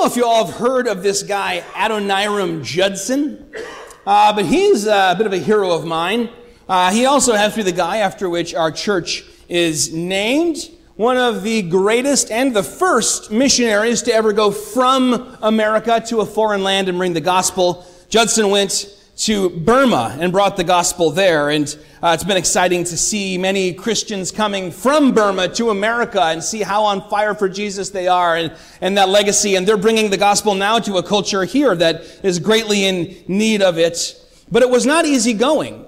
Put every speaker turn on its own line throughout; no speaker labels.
know if you all have heard of this guy, Adoniram Judson, uh, but he's a bit of a hero of mine. Uh, he also has to be the guy after which our church is named. One of the greatest and the first missionaries to ever go from America to a foreign land and bring the gospel. Judson went to Burma and brought the gospel there. And uh, it's been exciting to see many Christians coming from Burma to America and see how on fire for Jesus they are and, and that legacy. And they're bringing the gospel now to a culture here that is greatly in need of it. But it was not easy going.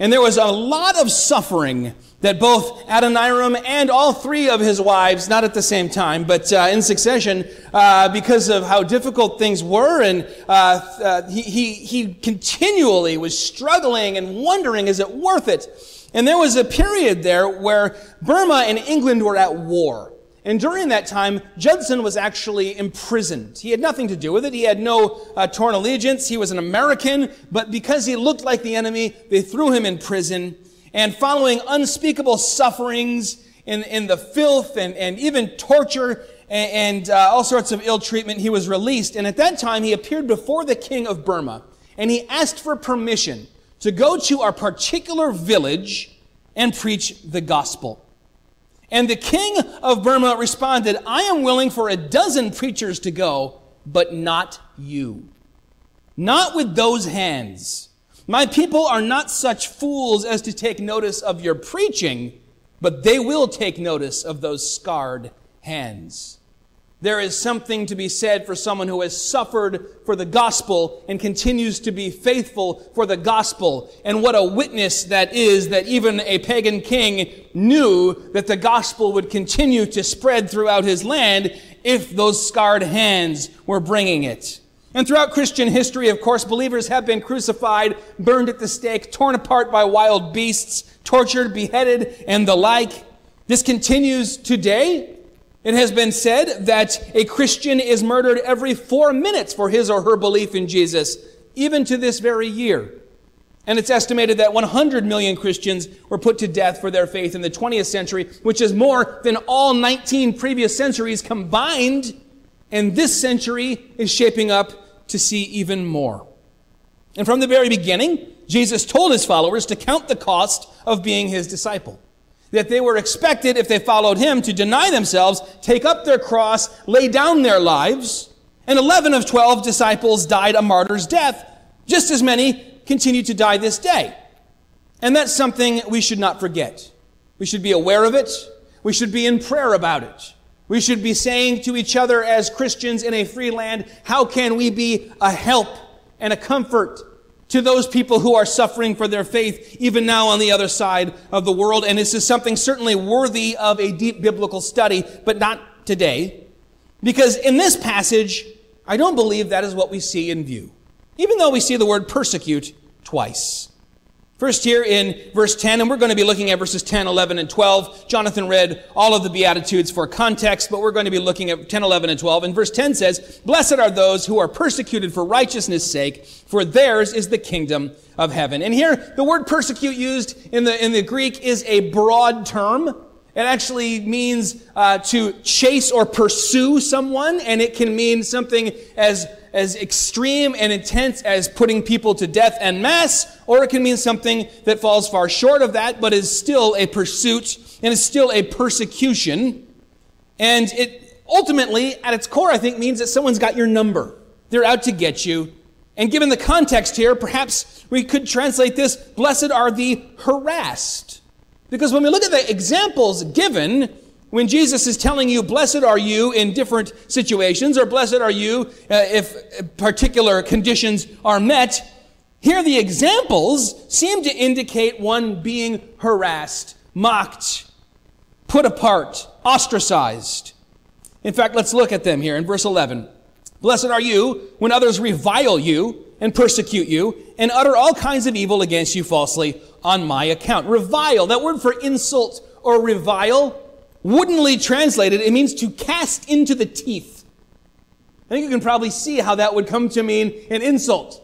And there was a lot of suffering that both Adoniram and all three of his wives, not at the same time, but uh, in succession, uh, because of how difficult things were, and uh, uh, he, he, he continually was struggling and wondering, is it worth it? And there was a period there where Burma and England were at war. And during that time, Judson was actually imprisoned. He had nothing to do with it. He had no uh, torn allegiance. He was an American, but because he looked like the enemy, they threw him in prison. And following unspeakable sufferings in, in the filth and, and even torture and, and uh, all sorts of ill treatment, he was released. And at that time, he appeared before the king of Burma and he asked for permission to go to our particular village and preach the gospel. And the king of Burma responded, I am willing for a dozen preachers to go, but not you. Not with those hands. My people are not such fools as to take notice of your preaching, but they will take notice of those scarred hands. There is something to be said for someone who has suffered for the gospel and continues to be faithful for the gospel. And what a witness that is that even a pagan king knew that the gospel would continue to spread throughout his land if those scarred hands were bringing it. And throughout Christian history, of course, believers have been crucified, burned at the stake, torn apart by wild beasts, tortured, beheaded, and the like. This continues today. It has been said that a Christian is murdered every four minutes for his or her belief in Jesus, even to this very year. And it's estimated that 100 million Christians were put to death for their faith in the 20th century, which is more than all 19 previous centuries combined. And this century is shaping up to see even more. And from the very beginning, Jesus told his followers to count the cost of being his disciple. That they were expected, if they followed him, to deny themselves, take up their cross, lay down their lives. And 11 of 12 disciples died a martyr's death. Just as many continue to die this day. And that's something we should not forget. We should be aware of it. We should be in prayer about it. We should be saying to each other as Christians in a free land, how can we be a help and a comfort to those people who are suffering for their faith, even now on the other side of the world? And this is something certainly worthy of a deep biblical study, but not today. Because in this passage, I don't believe that is what we see in view. Even though we see the word persecute twice. First, here in verse 10, and we're going to be looking at verses 10, 11, and 12. Jonathan read all of the Beatitudes for context, but we're going to be looking at 10, 11, and 12. And verse 10 says, Blessed are those who are persecuted for righteousness' sake, for theirs is the kingdom of heaven. And here, the word persecute used in the, in the Greek is a broad term. It actually means uh, to chase or pursue someone, and it can mean something as as extreme and intense as putting people to death en masse, or it can mean something that falls far short of that, but is still a pursuit and is still a persecution. And it ultimately, at its core, I think, means that someone's got your number. They're out to get you. And given the context here, perhaps we could translate this, blessed are the harassed. Because when we look at the examples given, when Jesus is telling you, blessed are you in different situations, or blessed are you uh, if particular conditions are met, here the examples seem to indicate one being harassed, mocked, put apart, ostracized. In fact, let's look at them here in verse 11. Blessed are you when others revile you and persecute you and utter all kinds of evil against you falsely on my account. Revile, that word for insult or revile, Woodenly translated, it means to cast into the teeth. I think you can probably see how that would come to mean an insult.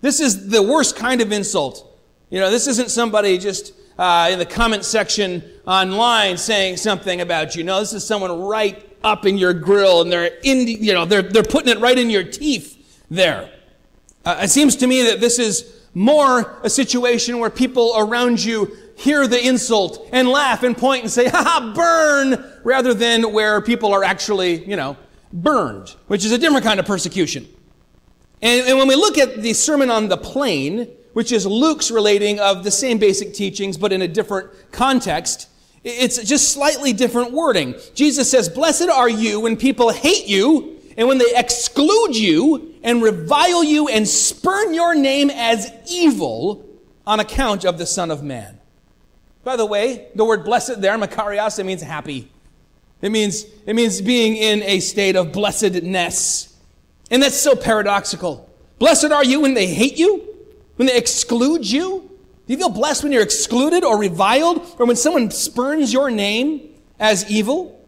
This is the worst kind of insult. You know, this isn't somebody just uh, in the comment section online saying something about you. No, this is someone right up in your grill and they're in, you know, they're, they're putting it right in your teeth there. Uh, it seems to me that this is more a situation where people around you hear the insult and laugh and point and say, ha burn, rather than where people are actually, you know, burned, which is a different kind of persecution. And, and when we look at the Sermon on the Plain, which is Luke's relating of the same basic teachings, but in a different context, it's just slightly different wording. Jesus says, Blessed are you when people hate you and when they exclude you and revile you and spurn your name as evil on account of the Son of Man. By the way, the word blessed there, makarios, it means happy. It means, it means being in a state of blessedness. And that's so paradoxical. Blessed are you when they hate you, when they exclude you. Do you feel blessed when you're excluded or reviled, or when someone spurns your name as evil?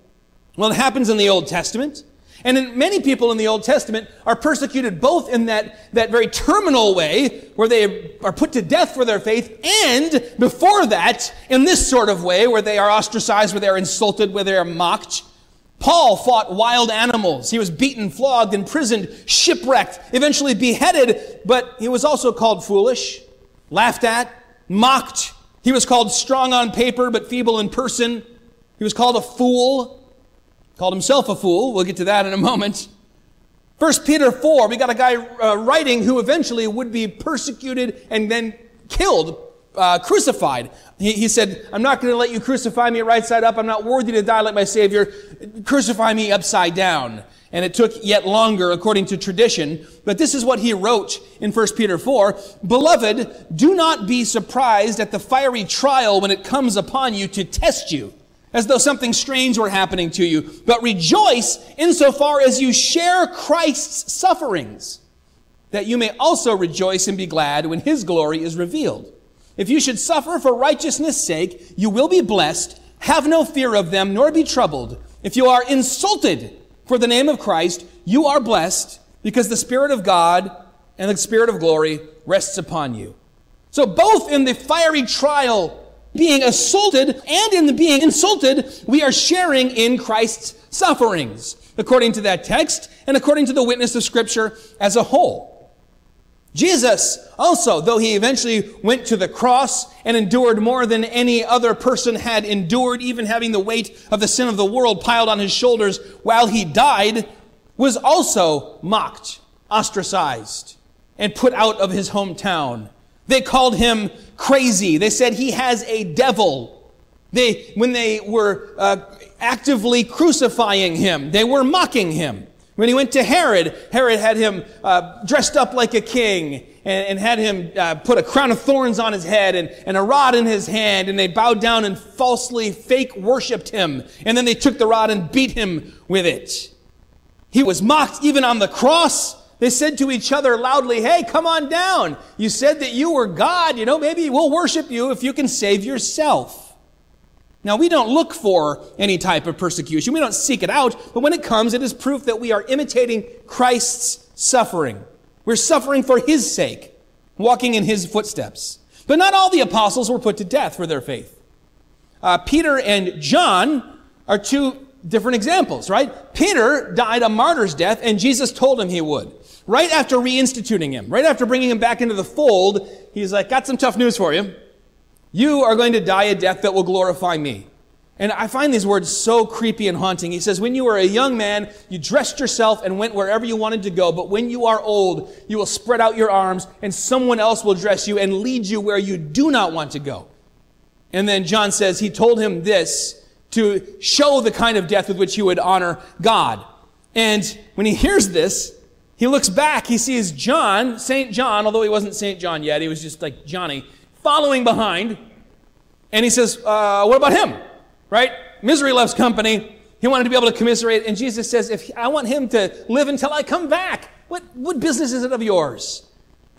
Well, it happens in the Old Testament. And many people in the Old Testament are persecuted both in that, that very terminal way, where they are put to death for their faith, and before that, in this sort of way, where they are ostracized, where they are insulted, where they are mocked. Paul fought wild animals. He was beaten, flogged, imprisoned, shipwrecked, eventually beheaded, but he was also called foolish, laughed at, mocked. He was called strong on paper, but feeble in person. He was called a fool called himself a fool. We'll get to that in a moment. First Peter 4, we got a guy uh, writing who eventually would be persecuted and then killed, uh, crucified. He, he said, I'm not going to let you crucify me right side up. I'm not worthy to die like my Savior. Crucify me upside down. And it took yet longer according to tradition. But this is what he wrote in 1 Peter 4. Beloved, do not be surprised at the fiery trial when it comes upon you to test you as though something strange were happening to you, but rejoice insofar as you share Christ's sufferings, that you may also rejoice and be glad when his glory is revealed. If you should suffer for righteousness' sake, you will be blessed. Have no fear of them, nor be troubled. If you are insulted for the name of Christ, you are blessed, because the Spirit of God and the Spirit of glory rests upon you. So both in the fiery trial being assaulted and in the being insulted, we are sharing in Christ's sufferings, according to that text and according to the witness of Scripture as a whole. Jesus also, though he eventually went to the cross and endured more than any other person had endured, even having the weight of the sin of the world piled on his shoulders while he died, was also mocked, ostracized, and put out of his hometown they called him crazy. They said he has a devil. They, when they were uh, actively crucifying him, they were mocking him. When he went to Herod, Herod had him uh, dressed up like a king and, and had him uh, put a crown of thorns on his head and, and a rod in his hand, and they bowed down and falsely fake worshiped him. And then they took the rod and beat him with it. He was mocked even on the cross. They said to each other loudly, Hey, come on down. You said that you were God. You know, maybe we'll worship you if you can save yourself. Now, we don't look for any type of persecution. We don't seek it out. But when it comes, it is proof that we are imitating Christ's suffering. We're suffering for his sake, walking in his footsteps. But not all the apostles were put to death for their faith. Uh, Peter and John are two different examples, right? Peter died a martyr's death, and Jesus told him he would. Right after reinstituting him, right after bringing him back into the fold, he's like, got some tough news for you. You are going to die a death that will glorify me. And I find these words so creepy and haunting. He says, When you were a young man, you dressed yourself and went wherever you wanted to go. But when you are old, you will spread out your arms and someone else will dress you and lead you where you do not want to go. And then John says, He told him this to show the kind of death with which he would honor God. And when he hears this, he looks back, he sees John, St. John, although he wasn't St. John yet, he was just like Johnny, following behind. And he says, uh, What about him? Right? Misery loves company. He wanted to be able to commiserate. And Jesus says, If I want him to live until I come back, what, what business is it of yours?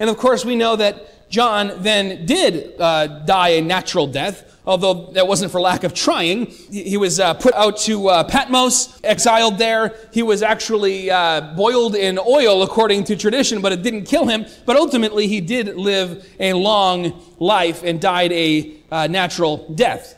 And of course, we know that John then did uh, die a natural death although that wasn't for lack of trying. He was uh, put out to uh, Patmos, exiled there. He was actually uh, boiled in oil according to tradition, but it didn't kill him. But ultimately, he did live a long life and died a uh, natural death.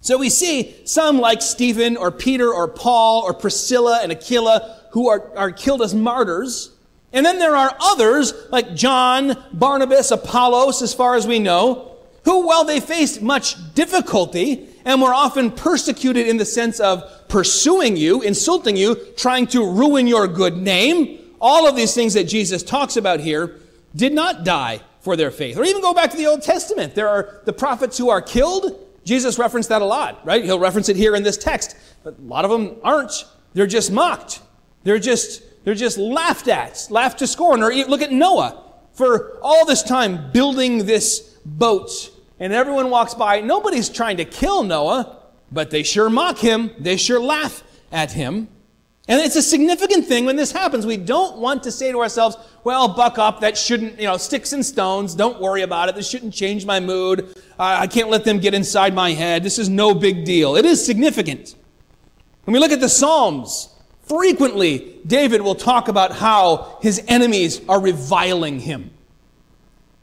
So we see some like Stephen or Peter or Paul or Priscilla and Aquila who are, are killed as martyrs. And then there are others like John, Barnabas, Apollos, as far as we know, who, while they faced much difficulty and were often persecuted in the sense of pursuing you, insulting you, trying to ruin your good name, all of these things that Jesus talks about here did not die for their faith. Or even go back to the Old Testament. There are the prophets who are killed. Jesus referenced that a lot, right? He'll reference it here in this text. But a lot of them aren't. They're just mocked. They're just, they're just laughed at, laughed to scorn. Or look at Noah for all this time building this boat. And everyone walks by. Nobody's trying to kill Noah, but they sure mock him. They sure laugh at him. And it's a significant thing when this happens. We don't want to say to ourselves, well, buck up, that shouldn't, you know, sticks and stones, don't worry about it, this shouldn't change my mood, uh, I can't let them get inside my head, this is no big deal. It is significant. When we look at the Psalms, frequently David will talk about how his enemies are reviling him.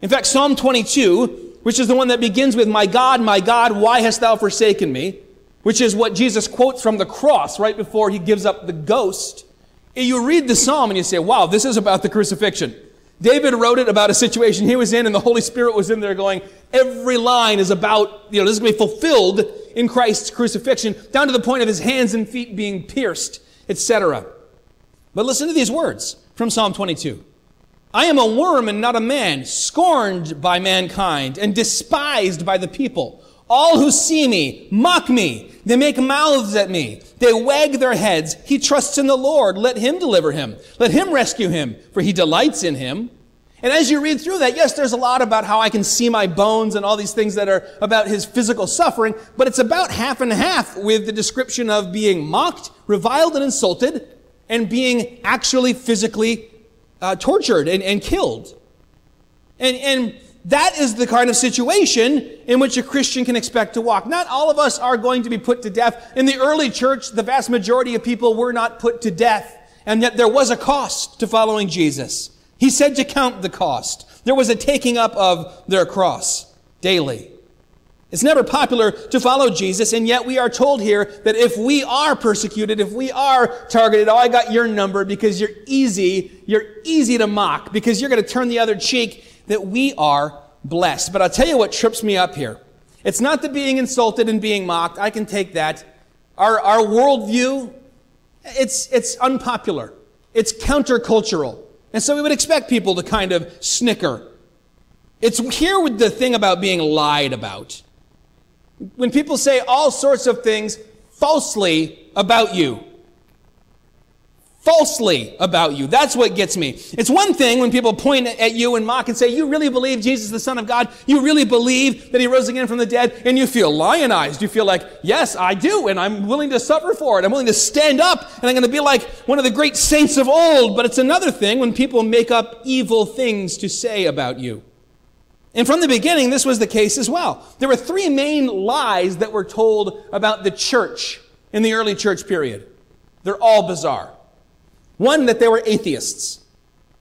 In fact, Psalm 22, which is the one that begins with, My God, my God, why hast thou forsaken me? which is what Jesus quotes from the cross right before he gives up the ghost. You read the psalm and you say, wow, this is about the crucifixion. David wrote it about a situation he was in, and the Holy Spirit was in there going, every line is about, you know, this is going to be fulfilled in Christ's crucifixion, down to the point of his hands and feet being pierced, etc. But listen to these words from Psalm 22. I am a worm and not a man, scorned by mankind and despised by the people. All who see me mock me. They make mouths at me. They wag their heads. He trusts in the Lord. Let him deliver him. Let him rescue him, for he delights in him. And as you read through that, yes, there's a lot about how I can see my bones and all these things that are about his physical suffering, but it's about half and half with the description of being mocked, reviled, and insulted, and being actually physically uh, tortured and, and killed. And, and that is the kind of situation in which a Christian can expect to walk. Not all of us are going to be put to death. In the early church, the vast majority of people were not put to death, and yet there was a cost to following Jesus. He said to count the cost. There was a taking up of their cross daily. It's never popular to follow Jesus, and yet we are told here that if we are persecuted, if we are targeted, oh, I got your number because you're easy, you're easy to mock because you're going to turn the other cheek that we are blessed. But I'll tell you what trips me up here. It's not the being insulted and being mocked. I can take that. Our, our worldview, it's, it's unpopular. It's countercultural. And so we would expect people to kind of snicker. It's here with the thing about being lied about. When people say all sorts of things falsely about you falsely about you. That's what gets me. It's one thing when people point at you and mock and say, you really believe Jesus is the Son of God? You really believe that He rose again from the dead? And you feel lionized. You feel like, yes, I do, and I'm willing to suffer for it. I'm willing to stand up, and I'm going to be like one of the great saints of old. But it's another thing when people make up evil things to say about you. And from the beginning, this was the case as well. There were three main lies that were told about the church in the early church period. They're all bizarre. One, that they were atheists.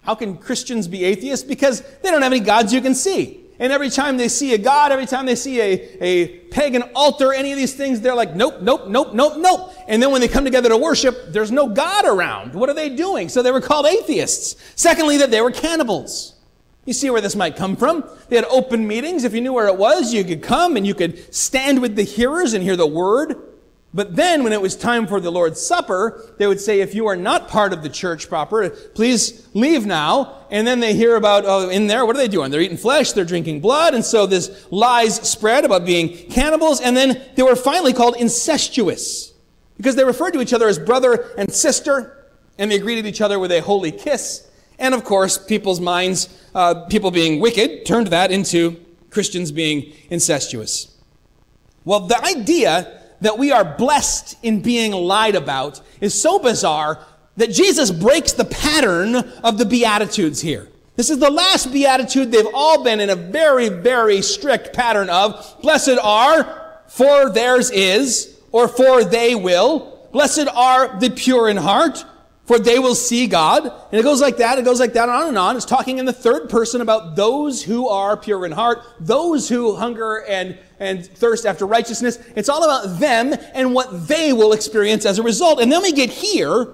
How can Christians be atheists? Because they don't have any gods you can see. And every time they see a god, every time they see a, a pagan altar, any of these things, they're like, nope, nope, nope, nope, nope. And then when they come together to worship, there's no God around. What are they doing? So they were called atheists. Secondly, that they were cannibals. You see where this might come from? They had open meetings. If you knew where it was, you could come and you could stand with the hearers and hear the word. But then when it was time for the Lord's Supper, they would say, if you are not part of the church proper, please leave now. And then they hear about, oh, in there, what are they doing? They're eating flesh, they're drinking blood. And so this lies spread about being cannibals. And then they were finally called incestuous because they referred to each other as brother and sister. And they greeted each other with a holy kiss. And of course, people's minds, uh, people being wicked, turned that into Christians being incestuous. Well, the idea that we are blessed in being lied about is so bizarre that Jesus breaks the pattern of the Beatitudes here. This is the last Beatitude they've all been in a very, very strict pattern of. Blessed are, for theirs is, or for they will. Blessed are the pure in heart, for they will see God. And it goes like that, it goes like that, on and on. It's talking in the third person about those who are pure in heart, those who hunger and, and thirst after righteousness. It's all about them and what they will experience as a result. And then we get here,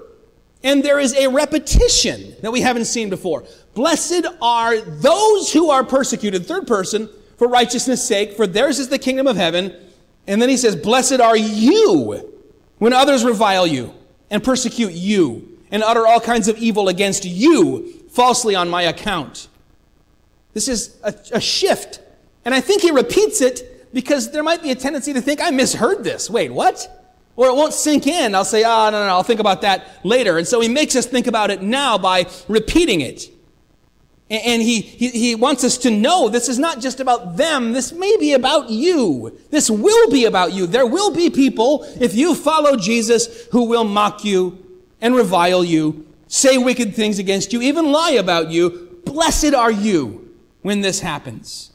and there is a repetition that we haven't seen before. Blessed are those who are persecuted, third person, for righteousness' sake, for theirs is the kingdom of heaven. And then he says, Blessed are you when others revile you and persecute you and utter all kinds of evil against you falsely on my account. This is a, a, shift. And I think he repeats it because there might be a tendency to think, I misheard this. Wait, what? Or it won't sink in. I'll say, ah, oh, no, no, no, I'll think about that later. And so he makes us think about it now by repeating it. And he, he, he wants us to know this is not just about them. This may be about you. This will be about you. There will be people, if you follow Jesus, who will mock you and revile you, say wicked things against you, even lie about you. Blessed are you when this happens.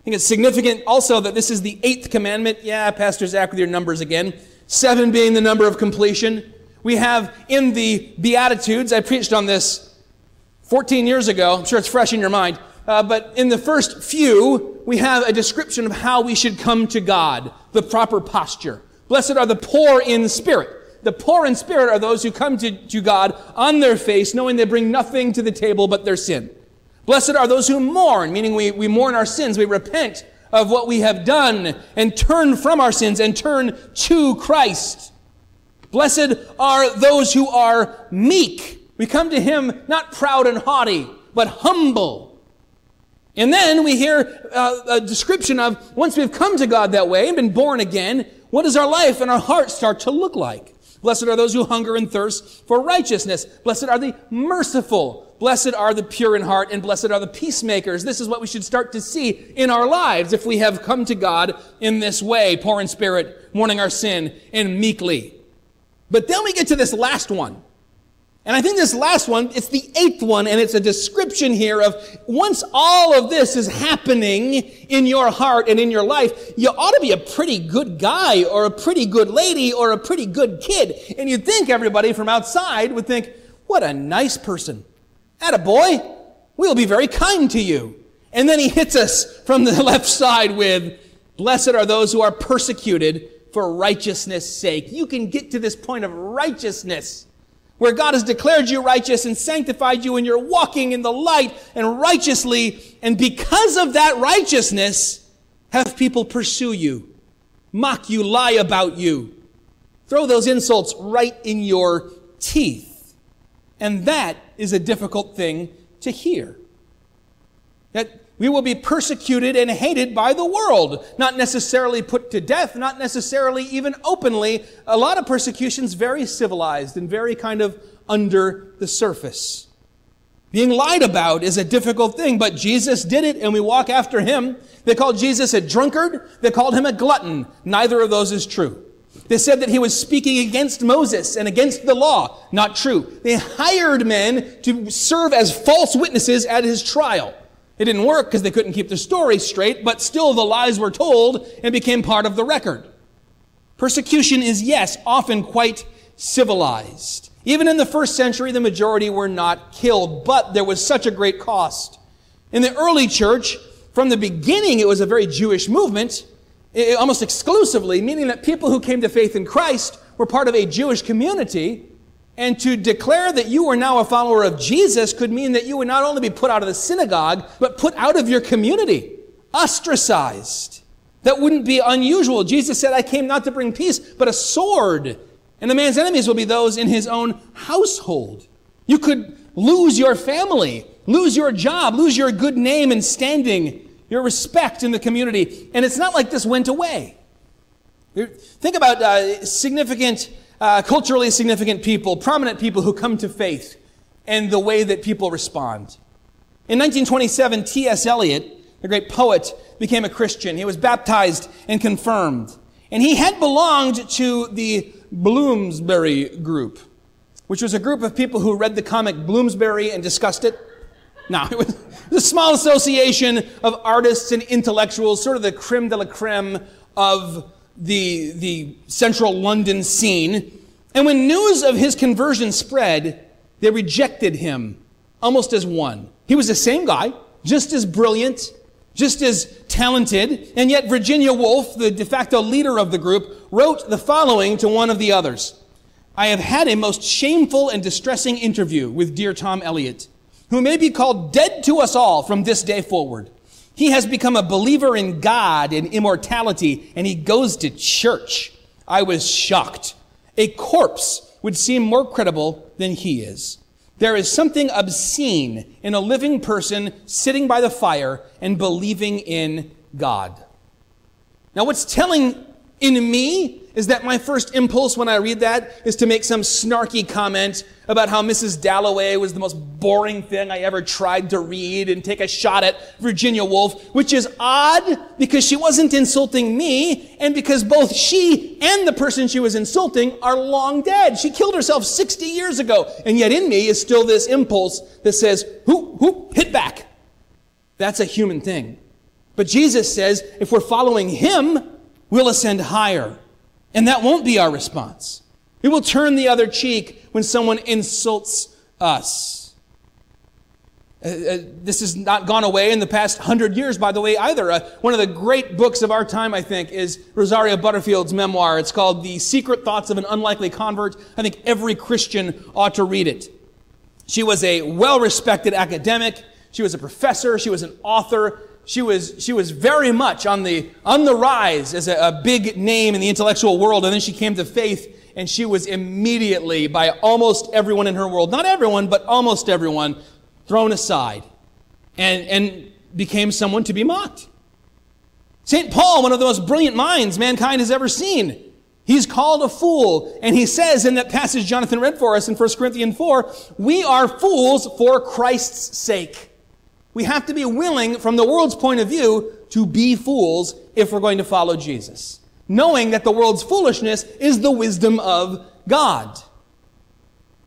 I think it's significant also that this is the eighth commandment. Yeah, Pastor Zach with your numbers again. Seven being the number of completion. We have in the Beatitudes, I preached on this 14 years ago. I'm sure it's fresh in your mind. Uh, but in the first few, we have a description of how we should come to God, the proper posture. Blessed are the poor in spirit. The poor in spirit are those who come to, to God on their face, knowing they bring nothing to the table but their sin. Blessed are those who mourn, meaning we, we mourn our sins, we repent of what we have done and turn from our sins and turn to Christ. Blessed are those who are meek. We come to Him not proud and haughty, but humble. And then we hear uh, a description of once we've come to God that way and been born again, what does our life and our heart start to look like? Blessed are those who hunger and thirst for righteousness. Blessed are the merciful. Blessed are the pure in heart, and blessed are the peacemakers. This is what we should start to see in our lives if we have come to God in this way, poor in spirit, mourning our sin, and meekly. But then we get to this last one. And I think this last one, it's the eighth one, and it's a description here of once all of this is happening in your heart and in your life, you ought to be a pretty good guy or a pretty good lady or a pretty good kid. And you'd think everybody from outside would think, what a nice person. At a boy, we'll be very kind to you. And then he hits us from the left side with, blessed are those who are persecuted for righteousness' sake. You can get to this point of righteousness where God has declared you righteous and sanctified you and you're walking in the light and righteously. And because of that righteousness, have people pursue you, mock you, lie about you, throw those insults right in your teeth. And that is a difficult thing to hear. That we will be persecuted and hated by the world. Not necessarily put to death, not necessarily even openly. A lot of persecutions very civilized and very kind of under the surface. Being lied about is a difficult thing, but Jesus did it and we walk after him. They called Jesus a drunkard. They called him a glutton. Neither of those is true. They said that he was speaking against Moses and against the law. Not true. They hired men to serve as false witnesses at his trial. It didn't work because they couldn't keep the story straight, but still the lies were told and became part of the record. Persecution is, yes, often quite civilized. Even in the first century, the majority were not killed, but there was such a great cost. In the early church, from the beginning, it was a very Jewish movement, almost exclusively, meaning that people who came to faith in Christ were part of a Jewish community, and to declare that you are now a follower of Jesus could mean that you would not only be put out of the synagogue, but put out of your community, ostracized. That wouldn't be unusual. Jesus said, I came not to bring peace, but a sword. And the man's enemies will be those in his own household. You could lose your family, lose your job, lose your good name and standing, your respect in the community. And it's not like this went away. Think about uh, significant uh, culturally significant people, prominent people who come to faith, and the way that people respond. In 1927, T.S. Eliot, the great poet, became a Christian. He was baptized and confirmed. And he had belonged to the Bloomsbury group, which was a group of people who read the comic Bloomsbury and discussed it. No, it was a small association of artists and intellectuals, sort of the creme de la creme of the, the central London scene. And when news of his conversion spread, they rejected him almost as one. He was the same guy, just as brilliant, just as talented, and yet Virginia Woolf, the de facto leader of the group, wrote the following to one of the others. I have had a most shameful and distressing interview with dear Tom Eliot, who may be called dead to us all from this day forward. He has become a believer in God and immortality, and he goes to church. I was shocked. A corpse would seem more credible than he is. There is something obscene in a living person sitting by the fire and believing in God. Now, what's telling in me is that my first impulse when I read that is to make some snarky comment about how Mrs. Dalloway was the most boring thing I ever tried to read and take a shot at Virginia Woolf, which is odd because she wasn't insulting me and because both she and the person she was insulting are long dead. She killed herself 60 years ago. And yet in me is still this impulse that says, who, who, hit back. That's a human thing. But Jesus says if we're following him, we'll ascend higher. And that won't be our response. We will turn the other cheek when someone insults us. Uh, uh, this has not gone away in the past hundred years, by the way, either. Uh, one of the great books of our time, I think, is Rosaria Butterfield's memoir. It's called The Secret Thoughts of an Unlikely Convert. I think every Christian ought to read it. She was a well-respected academic. She was a professor. She was an author she was, she was very much on the, on the rise as a, a big name in the intellectual world. And then she came to faith and she was immediately by almost everyone in her world, not everyone, but almost everyone, thrown aside and, and became someone to be mocked. St. Paul, one of the most brilliant minds mankind has ever seen, he's called a fool. And he says in that passage Jonathan read for us in 1 Corinthians 4, we are fools for Christ's sake. We have to be willing, from the world's point of view, to be fools if we're going to follow Jesus. Knowing that the world's foolishness is the wisdom of God.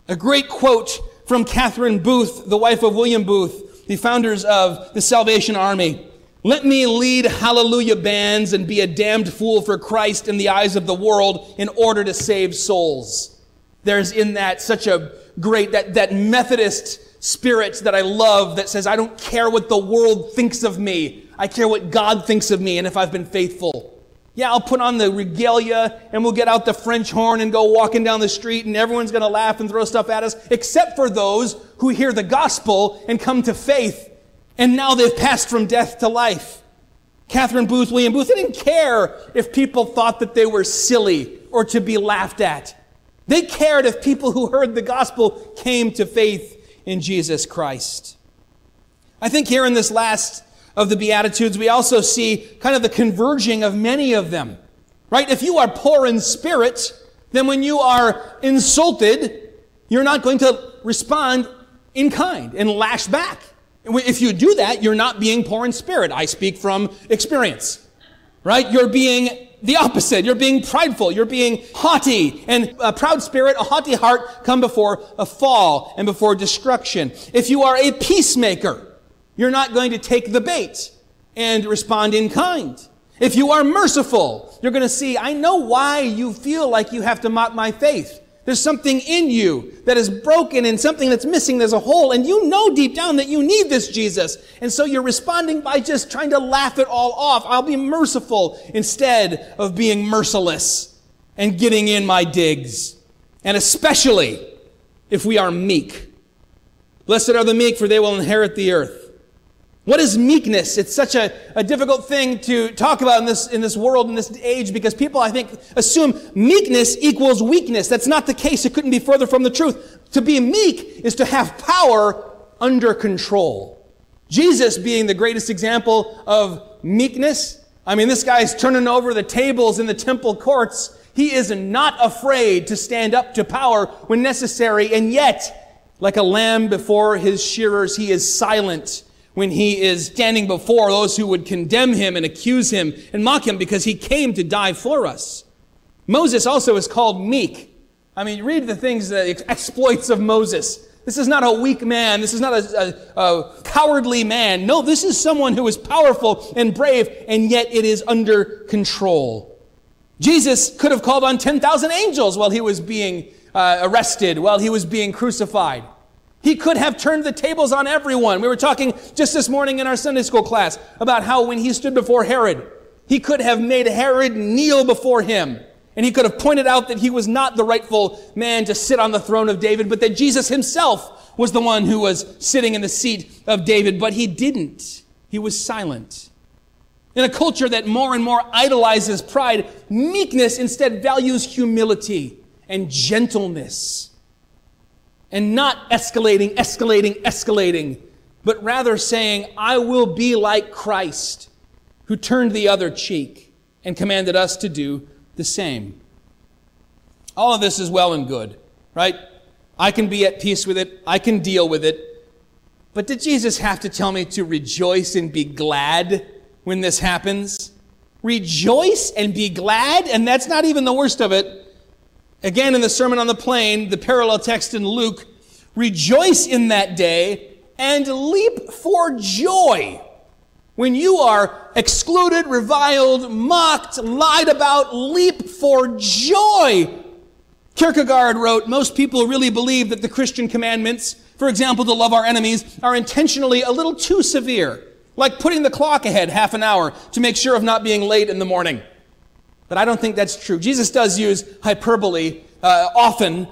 A great quote from Catherine Booth, the wife of William Booth, the founders of the Salvation Army. Let me lead hallelujah bands and be a damned fool for Christ in the eyes of the world in order to save souls. There's in that such a great, that, that Methodist spirit that I love that says, I don't care what the world thinks of me. I care what God thinks of me and if I've been faithful. Yeah, I'll put on the regalia and we'll get out the French horn and go walking down the street and everyone's going to laugh and throw stuff at us, except for those who hear the gospel and come to faith. And now they've passed from death to life. Catherine Booth, William Booth, they didn't care if people thought that they were silly or to be laughed at. They cared if people who heard the gospel came to faith in Jesus Christ. I think here in this last of the Beatitudes, we also see kind of the converging of many of them. Right? If you are poor in spirit, then when you are insulted, you're not going to respond in kind and lash back. If you do that, you're not being poor in spirit. I speak from experience. Right? You're being the opposite. You're being prideful. You're being haughty. And a proud spirit, a haughty heart come before a fall and before destruction. If you are a peacemaker, you're not going to take the bait and respond in kind. If you are merciful, you're going to see, I know why you feel like you have to mock my faith. There's something in you that is broken and something that's missing. There's a hole, and you know deep down that you need this Jesus. And so you're responding by just trying to laugh it all off. I'll be merciful instead of being merciless and getting in my digs. And especially if we are meek. Blessed are the meek, for they will inherit the earth. What is meekness? It's such a, a difficult thing to talk about in this, in this world, in this age, because people, I think, assume meekness equals weakness. That's not the case. It couldn't be further from the truth. To be meek is to have power under control. Jesus being the greatest example of meekness. I mean, this guy's turning over the tables in the temple courts. He is not afraid to stand up to power when necessary, and yet, like a lamb before his shearers, he is silent when he is standing before those who would condemn him and accuse him and mock him because he came to die for us. Moses also is called meek. I mean, read the things, the exploits of Moses. This is not a weak man. This is not a, a, a, cowardly man. No, this is someone who is powerful and brave, and yet it is under control. Jesus could have called on 10,000 angels while he was being uh, arrested, while he was being crucified. He could have turned the tables on everyone. We were talking just this morning in our Sunday school class about how when he stood before Herod, he could have made Herod kneel before him. And he could have pointed out that he was not the rightful man to sit on the throne of David, but that Jesus himself was the one who was sitting in the seat of David. But he didn't. He was silent. In a culture that more and more idolizes pride, meekness instead values humility and gentleness. And not escalating, escalating, escalating, but rather saying, I will be like Christ, who turned the other cheek and commanded us to do the same. All of this is well and good, right? I can be at peace with it. I can deal with it. But did Jesus have to tell me to rejoice and be glad when this happens? Rejoice and be glad? And that's not even the worst of it. Again, in the Sermon on the Plain, the parallel text in Luke, rejoice in that day and leap for joy when you are excluded, reviled, mocked, lied about, leap for joy. Kierkegaard wrote, most people really believe that the Christian commandments, for example, to love our enemies, are intentionally a little too severe, like putting the clock ahead half an hour to make sure of not being late in the morning. But I don't think that's true. Jesus does use hyperbole uh, often,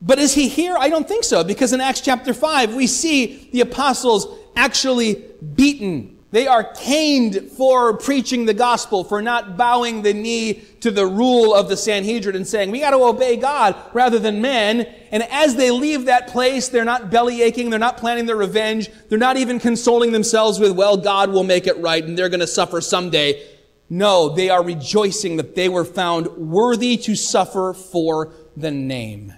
but is he here? I don't think so, because in Acts chapter 5, we see the apostles actually beaten they are caned for preaching the gospel, for not bowing the knee to the rule of the Sanhedrin and saying, we got to obey God rather than men. And as they leave that place, they're not belly aching. They're not planning their revenge. They're not even consoling themselves with, well, God will make it right and they're going to suffer someday. No, they are rejoicing that they were found worthy to suffer for the name.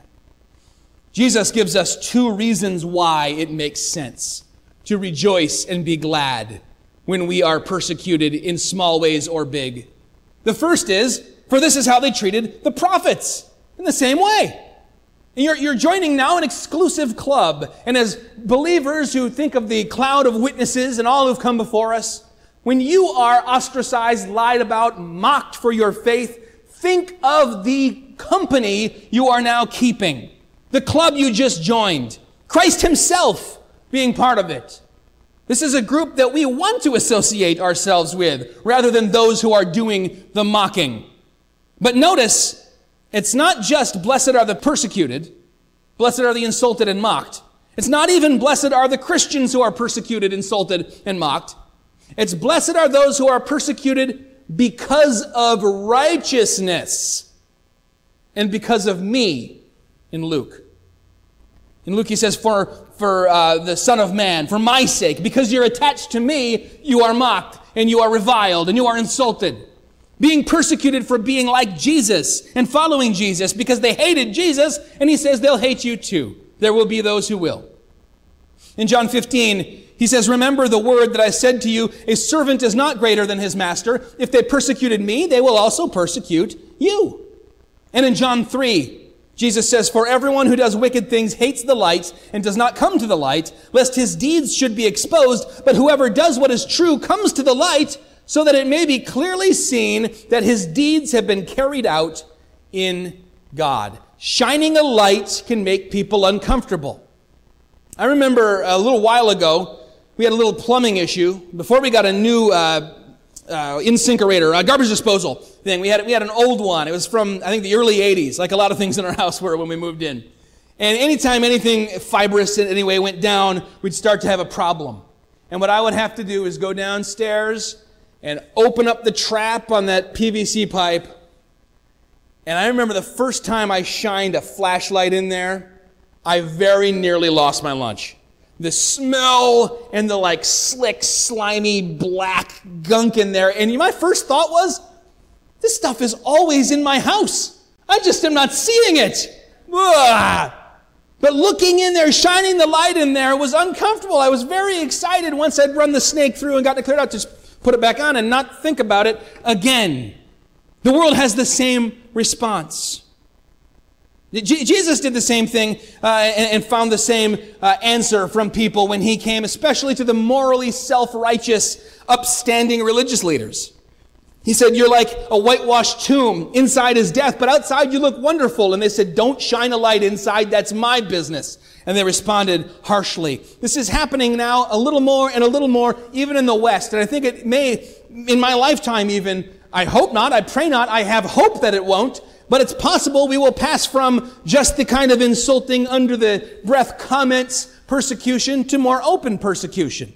Jesus gives us two reasons why it makes sense to rejoice and be glad when we are persecuted in small ways or big. The first is, for this is how they treated the prophets in the same way. And you're, you're joining now an exclusive club. And as believers who think of the cloud of witnesses and all who've come before us, when you are ostracized, lied about, mocked for your faith, think of the company you are now keeping. The club you just joined. Christ himself being part of it. This is a group that we want to associate ourselves with rather than those who are doing the mocking. But notice, it's not just blessed are the persecuted, blessed are the insulted and mocked. It's not even blessed are the Christians who are persecuted, insulted, and mocked. It's blessed are those who are persecuted because of righteousness and because of me in Luke. In Luke, he says, For, for uh, the Son of Man, for my sake, because you're attached to me, you are mocked, and you are reviled, and you are insulted. Being persecuted for being like Jesus and following Jesus because they hated Jesus, and he says they'll hate you too. There will be those who will. In John 15, he says, Remember the word that I said to you, a servant is not greater than his master. If they persecuted me, they will also persecute you. And in John 3, Jesus says, For everyone who does wicked things hates the light and does not come to the light, lest his deeds should be exposed. But whoever does what is true comes to the light, so that it may be clearly seen that his deeds have been carried out in God. Shining a light can make people uncomfortable. I remember a little while ago, we had a little plumbing issue. Before we got a new uh, uh, incinerator, uh, garbage disposal thing. We had, we had an old one. It was from, I think, the early 80s, like a lot of things in our house were when we moved in. And anytime anything fibrous in any way went down, we'd start to have a problem. And what I would have to do is go downstairs and open up the trap on that PVC pipe. And I remember the first time I shined a flashlight in there, I very nearly lost my lunch the smell and the like slick, slimy, black gunk in there. And my first thought was, this stuff is always in my house. I just am not seeing it. Ugh. But looking in there, shining the light in there was uncomfortable. I was very excited once I'd run the snake through and got it cleared out to just put it back on and not think about it again. The world has the same response. Jesus did the same thing uh, and, and, found the same uh, answer from people when he came, especially to the morally self-righteous, upstanding religious leaders. He said, You're like a whitewashed tomb. Inside is death, but outside you look wonderful. And they said, Don't shine a light inside. That's my business. And they responded harshly. This is happening now a little more and a little more, even in the West. And I think it may, in my lifetime even, I hope not, I pray not, I have hope that it won't, but it's possible we will pass from just the kind of insulting, under the breath comments, persecution to more open persecution.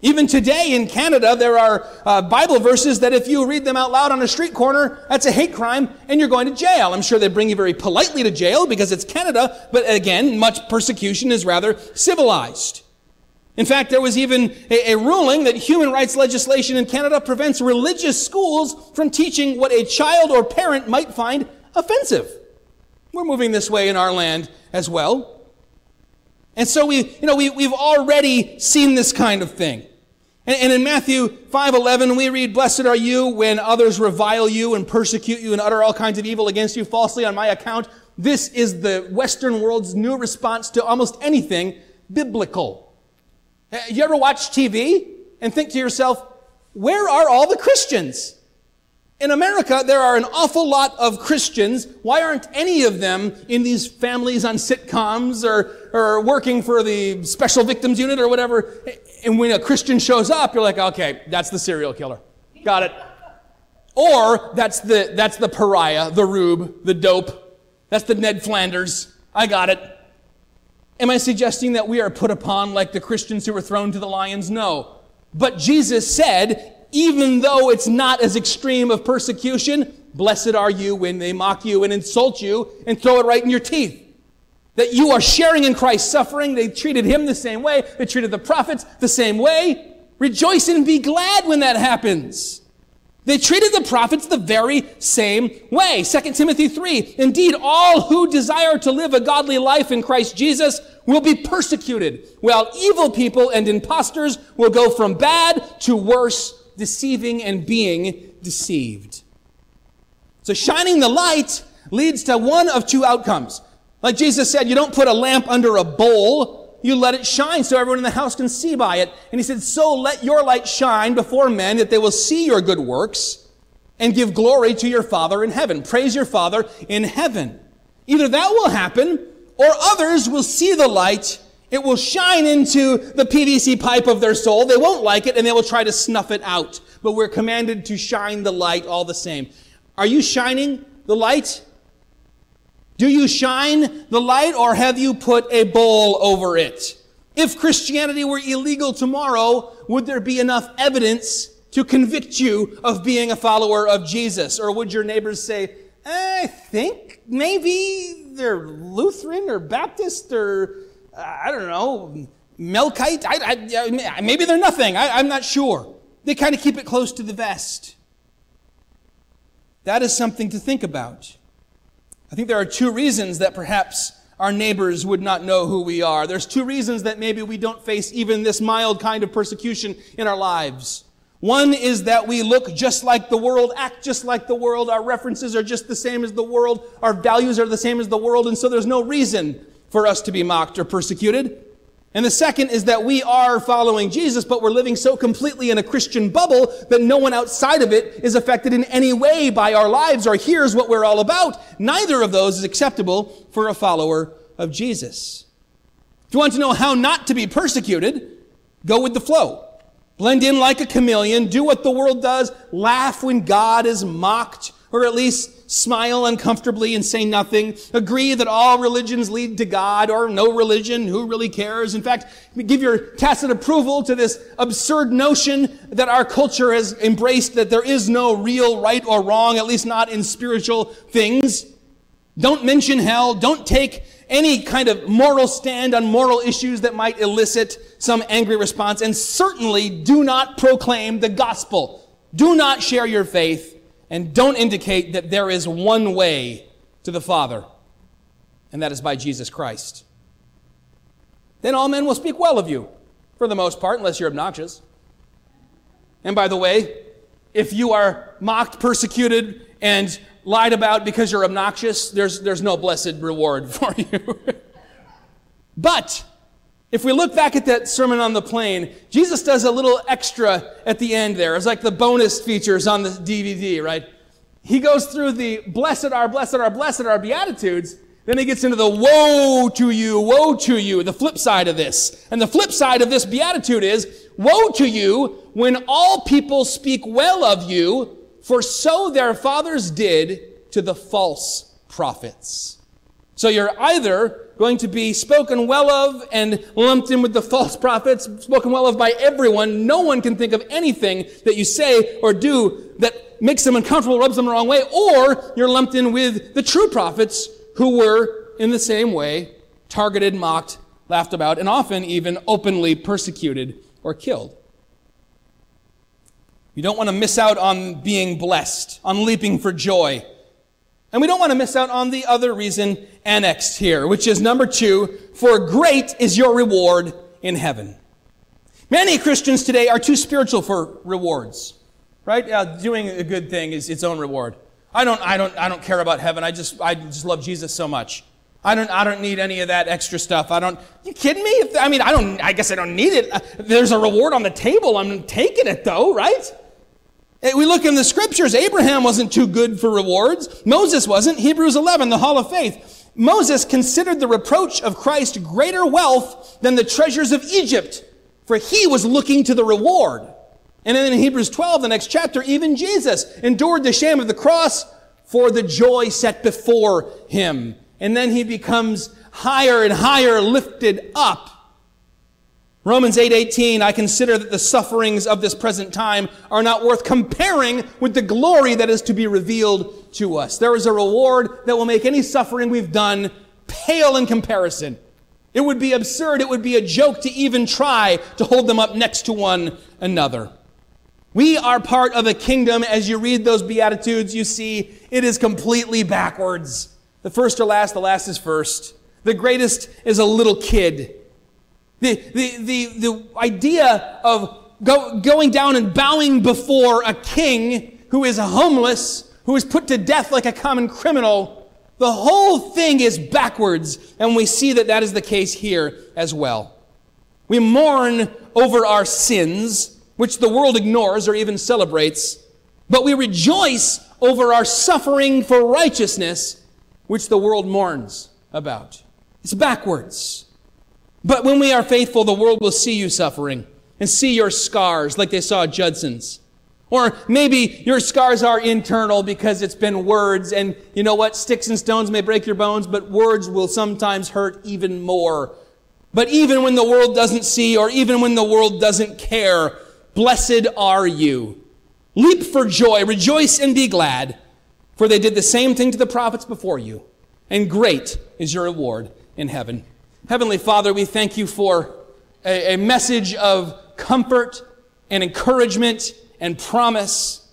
Even today in Canada, there are uh, Bible verses that if you read them out loud on a street corner, that's a hate crime and you're going to jail. I'm sure they bring you very politely to jail because it's Canada, but again, much persecution is rather civilized. In fact, there was even a, a ruling that human rights legislation in Canada prevents religious schools from teaching what a child or parent might find offensive. We're moving this way in our land as well. And so we, you know, we, we've already seen this kind of thing. And, and in Matthew 5:11 we read, "Blessed are you when others revile you and persecute you and utter all kinds of evil against you falsely on my account." This is the Western world's new response to almost anything biblical. Uh, you ever watch TV and think to yourself, where are all the Christians? In America, there are an awful lot of Christians. Why aren't any of them in these families on sitcoms or, or working for the special victims unit or whatever? And when a Christian shows up, you're like, okay, that's the serial killer. Got it. Or that's the, that's the pariah, the rube, the dope. That's the Ned Flanders. I got it. Am I suggesting that we are put upon like the Christians who were thrown to the lions? No. But Jesus said, even though it's not as extreme of persecution, blessed are you when they mock you and insult you and throw it right in your teeth. That you are sharing in Christ's suffering. They treated him the same way. They treated the prophets the same way. Rejoice and be glad when that happens. They treated the prophets the very same way. 2 Timothy 3. Indeed, all who desire to live a godly life in Christ Jesus will be persecuted, while evil people and impostors will go from bad to worse deceiving and being deceived. So shining the light leads to one of two outcomes. Like Jesus said, you don't put a lamp under a bowl, you let it shine so everyone in the house can see by it. And he said, so let your light shine before men that they will see your good works and give glory to your Father in heaven. Praise your Father in heaven. Either that will happen or others will see the light it will shine into the PVC pipe of their soul. They won't like it and they will try to snuff it out. But we're commanded to shine the light all the same. Are you shining the light? Do you shine the light or have you put a bowl over it? If Christianity were illegal tomorrow, would there be enough evidence to convict you of being a follower of Jesus? Or would your neighbors say, I think maybe they're Lutheran or Baptist or I don't know, Melkite? I, I, maybe they're nothing. I, I'm not sure. They kind of keep it close to the vest. That is something to think about. I think there are two reasons that perhaps our neighbors would not know who we are. There's two reasons that maybe we don't face even this mild kind of persecution in our lives. One is that we look just like the world, act just like the world, our references are just the same as the world, our values are the same as the world, and so there's no reason for us to be mocked or persecuted. And the second is that we are following Jesus, but we're living so completely in a Christian bubble that no one outside of it is affected in any way by our lives or hears what we're all about. Neither of those is acceptable for a follower of Jesus. If you want to know how not to be persecuted, go with the flow. Blend in like a chameleon, do what the world does, laugh when God is mocked, or at least smile uncomfortably and say nothing, agree that all religions lead to God or no religion, who really cares? In fact, give your tacit approval to this absurd notion that our culture has embraced that there is no real right or wrong, at least not in spiritual things. Don't mention hell. Don't take any kind of moral stand on moral issues that might elicit some angry response. And certainly do not proclaim the gospel. Do not share your faith and don't indicate that there is one way to the Father, and that is by Jesus Christ. Then all men will speak well of you, for the most part, unless you're obnoxious. And by the way, if you are mocked, persecuted, and lied about because you're obnoxious, there's, there's no blessed reward for you. but If we look back at that Sermon on the Plain, Jesus does a little extra at the end there. It's like the bonus features on the DVD, right? He goes through the blessed are, blessed are, blessed are Beatitudes. Then he gets into the woe to you, woe to you, the flip side of this. And the flip side of this beatitude is, woe to you when all people speak well of you, for so their fathers did to the false prophets. So you're either going to be spoken well of and lumped in with the false prophets, spoken well of by everyone. No one can think of anything that you say or do that makes them uncomfortable, rubs them the wrong way, or you're lumped in with the true prophets who were in the same way targeted, mocked, laughed about, and often even openly persecuted or killed. You don't want to miss out on being blessed, on leaping for joy. And we don't want to miss out on the other reason annexed here, which is number two, for great is your reward in heaven. Many Christians today are too spiritual for rewards, right? Doing a good thing is its own reward. I don't, I don't, I don't care about heaven. I just, I just love Jesus so much. I don't, I don't need any of that extra stuff. I don't, you kidding me? If, I mean, I don't, I guess I don't need it. Uh, there's a reward on the table. I'm taking it though, right? Eh, we look in the scriptures, Abraham wasn't too good for rewards. Moses wasn't. Hebrews 11, the hall of faith. Moses considered the reproach of Christ greater wealth than the treasures of Egypt, for he was looking to the reward. And then in Hebrews 12, the next chapter, even Jesus endured the shame of the cross for the joy set before him. And then he becomes higher and higher lifted up Romans 8:18 I consider that the sufferings of this present time are not worth comparing with the glory that is to be revealed to us. There is a reward that will make any suffering we've done pale in comparison. It would be absurd, it would be a joke to even try to hold them up next to one another. We are part of a kingdom. As you read those Beatitudes, you see it is completely backwards. The first are last, the last is first. The greatest is a little kid. The, the, the, the idea of go, going down and bowing before a king who is homeless, who is put to death like a common criminal, the whole thing is backwards. And we see that that is the case here as well. We mourn over our sins, which the world ignores or even celebrates, but we rejoice over our suffering for righteousness, which the world mourns about. It's backwards. But when we are faithful, the world will see you suffering and see your scars like they saw Judson's. Or maybe your scars are internal because it's been words and you know what? Sticks and stones may break your bones, but words will sometimes hurt even more. But even when the world doesn't see or even when the world doesn't care, blessed are you. Leap for joy, rejoice and be glad, for they did the same thing to the prophets before you, and great is your reward in heaven. Heavenly Father, we thank you for a, a message of comfort and encouragement and promise.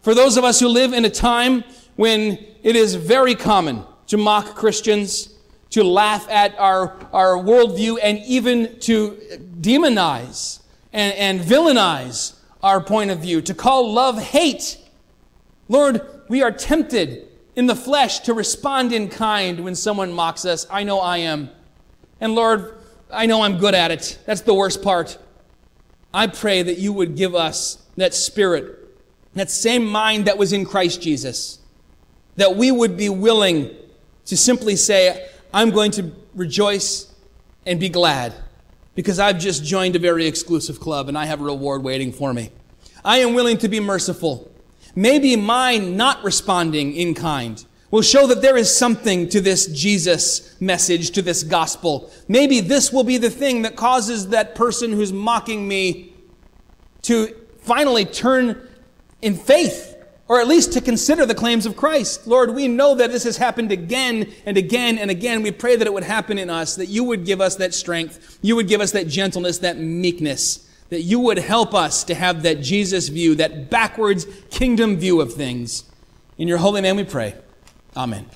For those of us who live in a time when it is very common to mock Christians, to laugh at our, our worldview, and even to demonize and, and villainize our point of view, to call love hate. Lord, we are tempted in the flesh to respond in kind when someone mocks us. I know I am. And Lord, I know I'm good at it. That's the worst part. I pray that you would give us that spirit, that same mind that was in Christ Jesus, that we would be willing to simply say, I'm going to rejoice and be glad because I've just joined a very exclusive club and I have a reward waiting for me. I am willing to be merciful. Maybe my not responding in kind will show that there is something to this Jesus message, to this gospel. Maybe this will be the thing that causes that person who's mocking me to finally turn in faith, or at least to consider the claims of Christ. Lord, we know that this has happened again and again and again. We pray that it would happen in us, that you would give us that strength, you would give us that gentleness, that meekness, that you would help us to have that Jesus view, that backwards kingdom view of things. In your holy name we pray. Amen.